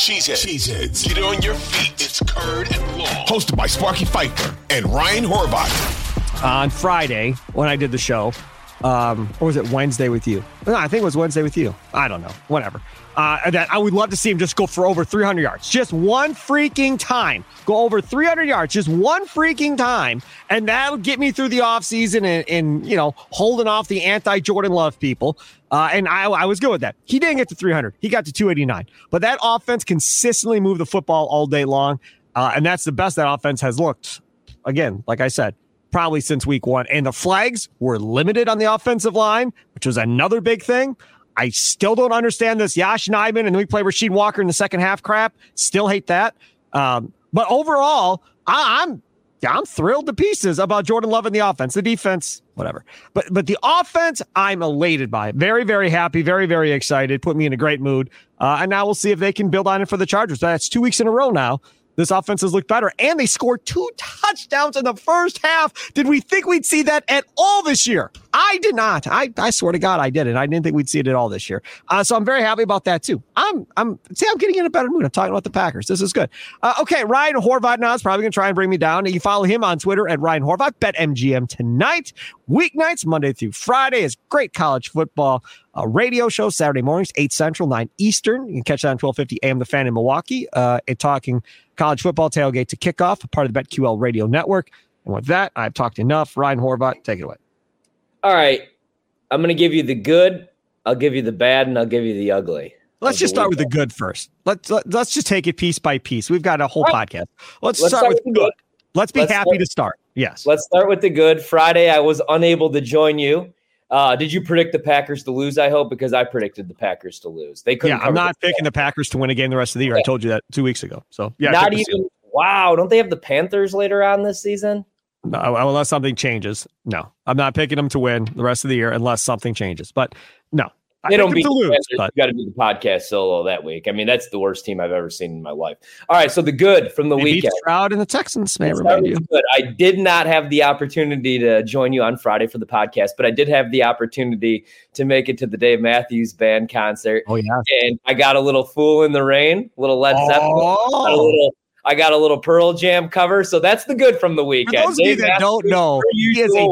Cheeseheads. Cheeseheads. Get on your feet. It's Curd and Long. Hosted by Sparky Fifer and Ryan Horvat. On Friday, when I did the show, um, or was it Wednesday with you? No, I think it was Wednesday with you. I don't know. Whatever. Uh, that I would love to see him just go for over 300 yards, just one freaking time. Go over 300 yards, just one freaking time, and that would get me through the offseason and, and you know holding off the anti Jordan Love people. Uh, and I, I was good with that. He didn't get to 300. He got to 289. But that offense consistently moved the football all day long. Uh, and that's the best that offense has looked. Again, like I said, probably since week one. And the flags were limited on the offensive line, which was another big thing. I still don't understand this Yosh Nijman and we play Rasheed Walker in the second half crap. Still hate that. Um, but overall, I, I'm I'm thrilled to pieces about Jordan Love and the offense. The defense, whatever. But but the offense, I'm elated by it. Very, very happy, very, very excited. Put me in a great mood. Uh, and now we'll see if they can build on it for the Chargers. That's two weeks in a row now. This offense has looked better, and they scored two touchdowns in the first half. Did we think we'd see that at all this year? I did not. I, I swear to God, I didn't. I didn't think we'd see it at all this year. Uh, so I'm very happy about that too. I'm I'm see, I'm getting in a better mood. I'm talking about the Packers. This is good. Uh, okay, Ryan Horvat now is probably gonna try and bring me down. You follow him on Twitter at Ryan Horvat. Bet MGM tonight, weeknights Monday through Friday is great college football. A radio show Saturday mornings, 8 Central, 9 Eastern. You can catch that on 1250 AM The Fan in Milwaukee. Uh, and talking college football tailgate to kickoff, a part of the BetQL radio network. And with that, I've talked enough. Ryan Horvat, take it away. All right. I'm going to give you the good, I'll give you the bad, and I'll give you the ugly. Let's just start with the good first. Let's let, us let us just take it piece by piece. We've got a whole right. podcast. Let's, let's, start, start with good. good. Let's be let's happy start, to start. Yes. Let's start with the good. Friday, I was unable to join you. Uh, did you predict the Packers to lose? I hope because I predicted the Packers to lose. They couldn't. Yeah, I'm not picking the Packers to win a game the rest of the year. I told you that two weeks ago. So yeah, not even. Wow, don't they have the Panthers later on this season? No, unless something changes. No, I'm not picking them to win the rest of the year unless something changes. But no, they don't beat the lose, but. You got to do the podcast solo that week. I mean, that's the worst team I've ever seen in my life. All right, so the good from the they weekend. Stroud and the Texans, may remind you. Good. I did not have the opportunity to join you on Friday for the podcast, but I did have the opportunity to make it to the Dave Matthews Band concert. Oh yeah, and I got a little "Fool in the Rain," little Led Zeppelin, oh. a little I got a little Pearl Jam cover. So that's the good from the weekend. For those of you that don't know, he is a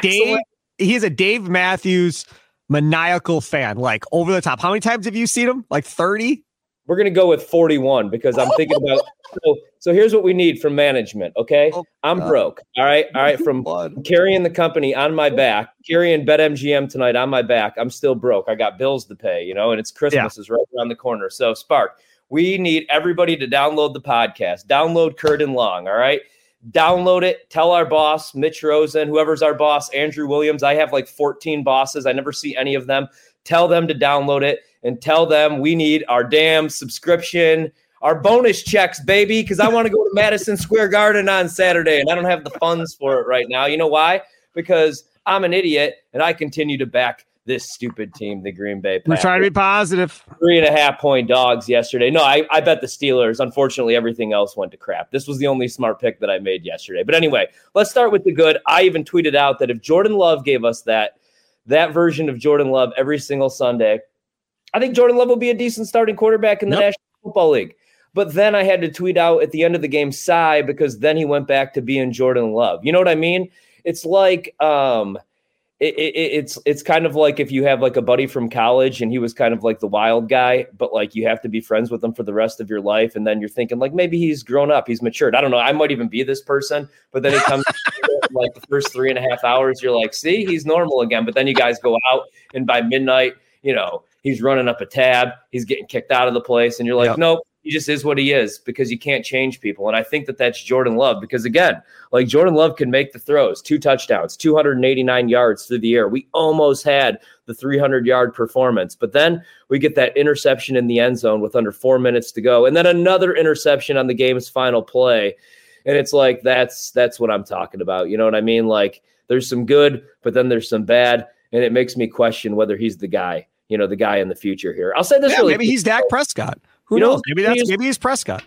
Dave, he is a Dave Matthews maniacal fan, like over the top. How many times have you seen him? Like 30? We're gonna go with 41 because I'm thinking about so, so here's what we need from management. Okay. Oh, I'm God. broke. All right. All right. From carrying the company on my back, carrying BetMGM tonight on my back. I'm still broke. I got bills to pay, you know, and it's Christmas yeah. is right around the corner. So Spark, we need everybody to download the podcast. Download Curd and Long. All right download it. Tell our boss, Mitch Rosen, whoever's our boss, Andrew Williams. I have like 14 bosses. I never see any of them. Tell them to download it and tell them we need our damn subscription, our bonus checks, baby, because I want to go to Madison Square Garden on Saturday and I don't have the funds for it right now. You know why? Because I'm an idiot and I continue to back this stupid team, the Green Bay Packers. We're trying to be positive. Three and a half point dogs yesterday. No, I, I bet the Steelers. Unfortunately, everything else went to crap. This was the only smart pick that I made yesterday. But anyway, let's start with the good. I even tweeted out that if Jordan Love gave us that that version of Jordan Love every single Sunday, I think Jordan Love will be a decent starting quarterback in the National Football League. But then I had to tweet out at the end of the game, sigh, because then he went back to being Jordan Love. You know what I mean? It's like um, it, it, it's it's kind of like if you have like a buddy from college and he was kind of like the wild guy, but like you have to be friends with him for the rest of your life, and then you're thinking like maybe he's grown up, he's matured. I don't know. I might even be this person, but then it comes like the first three and a half hours, you're like, see, he's normal again. But then you guys go out, and by midnight, you know, he's running up a tab, he's getting kicked out of the place, and you're like, yep. nope, he just is what he is because you can't change people. And I think that that's Jordan Love because again, like Jordan Love can make the throws, two touchdowns, 289 yards through the air. We almost had the 300 yard performance, but then we get that interception in the end zone with under four minutes to go, and then another interception on the game's final play. And it's like that's that's what I'm talking about. You know what I mean? Like there's some good, but then there's some bad, and it makes me question whether he's the guy. You know, the guy in the future here. I'll say this. Yeah, really maybe he's Dak Prescott. Who you knows? Know, maybe that's maybe he's Prescott.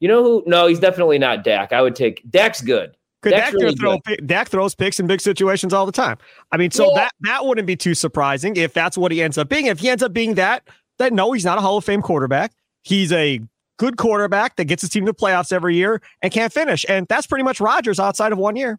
You know who? No, he's definitely not Dak. I would take Dak's good. Could Dak, really throw, Dak throws picks in big situations all the time. I mean, so yeah. that that wouldn't be too surprising if that's what he ends up being. If he ends up being that, then no, he's not a Hall of Fame quarterback. He's a good quarterback that gets his team to playoffs every year and can't finish. And that's pretty much Rodgers outside of one year.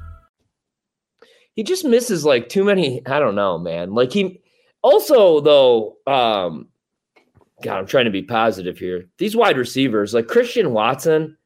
he just misses like too many. I don't know, man. Like he also though, um, God, I'm trying to be positive here. These wide receivers, like Christian Watson,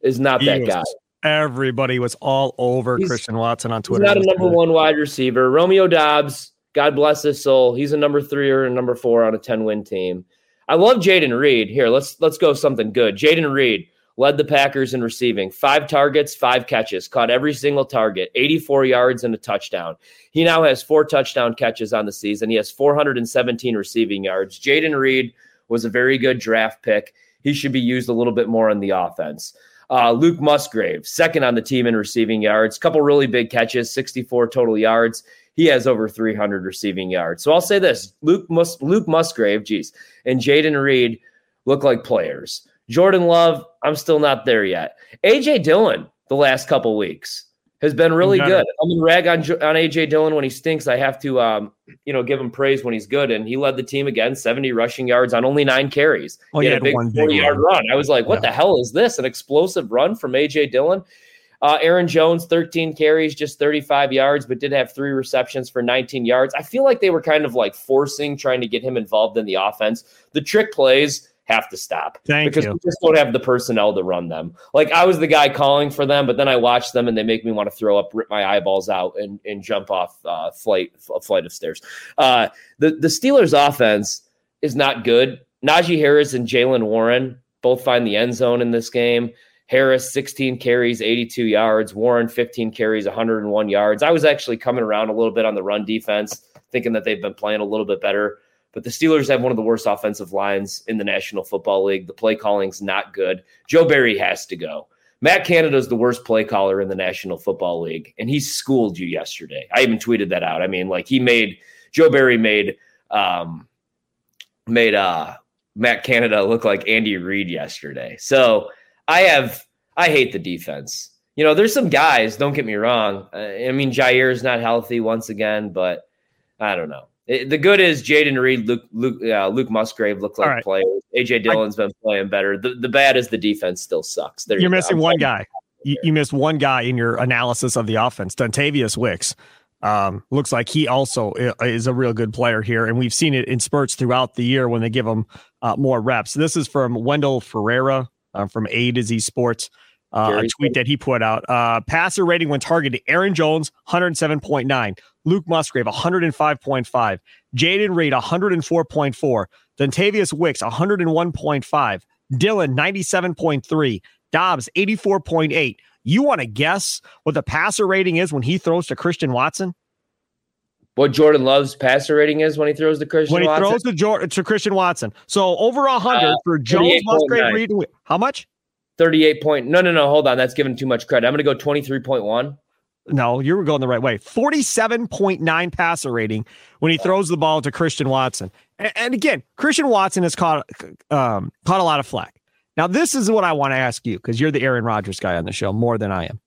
is not he that was, guy. Everybody was all over he's, Christian Watson on Twitter. He's not a number one wide receiver. Romeo Doubs, God bless his soul. He's a number three or a number four on a 10 win team. I love Jayden Reed. Here, let's let's go something good. Jayden Reed, led the Packers in receiving. Five targets, five catches, caught every single target, 84 yards and a touchdown. He now has four touchdown catches on the season. He has 417 receiving yards. Jayden Reed was a very good draft pick. He should be used a little bit more in the offense. Uh, Luke Musgrave, second on the team in receiving yards, couple really big catches, 64 total yards. He has over 300 receiving yards. So I'll say this: Luke Mus- Luke Musgrave, geez, and Jayden Reed look like players. Jordan Love, I'm still not there yet. AJ Dillon, the last couple weeks has been really good. I'm gonna rag on on AJ Dillon when he stinks. I have to, um, you know, give him praise when he's good. And he led the team again, 70 rushing yards on only nine carries. Oh, he, had, had, a big 40 yard run. I was like, what yeah. the hell is this? An explosive run from AJ Dillon. Uh, Aaron Jones, 13 carries, just 35 yards, but did have three receptions for 19 yards. I feel like they were kind of like forcing, trying to get him involved in the offense. The trick plays have to stop Thank because you. we just don't have the personnel to run them. Like I was the guy calling for them, but then I watch them and they make me want to throw up, rip my eyeballs out, and and jump off uh, flight a flight of stairs. Uh, the the Steelers' offense is not good. Najee Harris and Jaylen Warren both find the end zone in this game. Harris 16 carries, 82 yards. Warren 15 carries, 101 yards. I was actually coming around a little bit on the run defense, thinking that they've been playing a little bit better. But the Steelers have one of the worst offensive lines in the National Football League. The play calling's not good. Joe Barry has to go. Matt Canada is the worst play caller in the National Football League, and he schooled you yesterday. I even tweeted that out. I mean, like he made Joe Barry made um, made uh, Matt Canada look like Andy Reid yesterday. So I have I hate the defense. You know, there's some guys. Don't get me wrong. Uh, I mean, Jaire is not healthy once again, but I don't know. It, the good is Jayden Reed, Luke Luke, uh, Luke Musgrave look like right. players. AJ Dillon's I, been playing better. The, the bad is the defense still sucks. There you're you missing one guy. You, you, missed one guy in your analysis of the offense. Dontayvion Wicks um, looks like he also is a real good player here, and we've seen it in spurts throughout the year when they give him uh, more reps. This is from Wendell Ferreira uh, from A to Z Sports. Uh, a tweet that he put out. Uh, passer rating when targeted Aaron Jones, 107.9. Luke Musgrave, 105.5. Jayden Reed, 104.4. Dontayvion Wicks, 101.5. Dillon, 97.3. Doubs, 84.8. You want to guess what the passer rating is when he throws to Christian Watson? what Jordan Love's passer rating is when he throws the Christian when he Watson? throws to, Jor- to Christian Watson. So over hundred uh, for Jones, Musgrave, Reed. How much? Thirty-eight point. No, no, no. Hold on. That's giving too much credit. I'm going to go twenty-three point one. No, you were going the right way. 47.9 passer rating when he throws the ball to Christian Watson. And, and again, Christian Watson has caught um, caught a lot of flack. Now, this is what I want to ask you because you're the Aaron Rodgers guy on the show more than I am.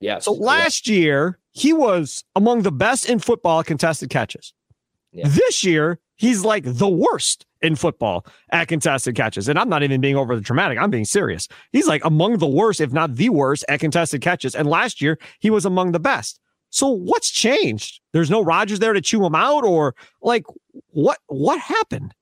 Yeah. So last yeah. year, he was among the best in football contested catches. Yeah. This year, he's like the worst in football at contested catches. And I'm not even being over the dramatic. I'm being serious. He's like among the worst, if not the worst, at contested catches. And last year, he was among the best. So what's changed? There's no Rodgers there to chew him out, or like what what happened?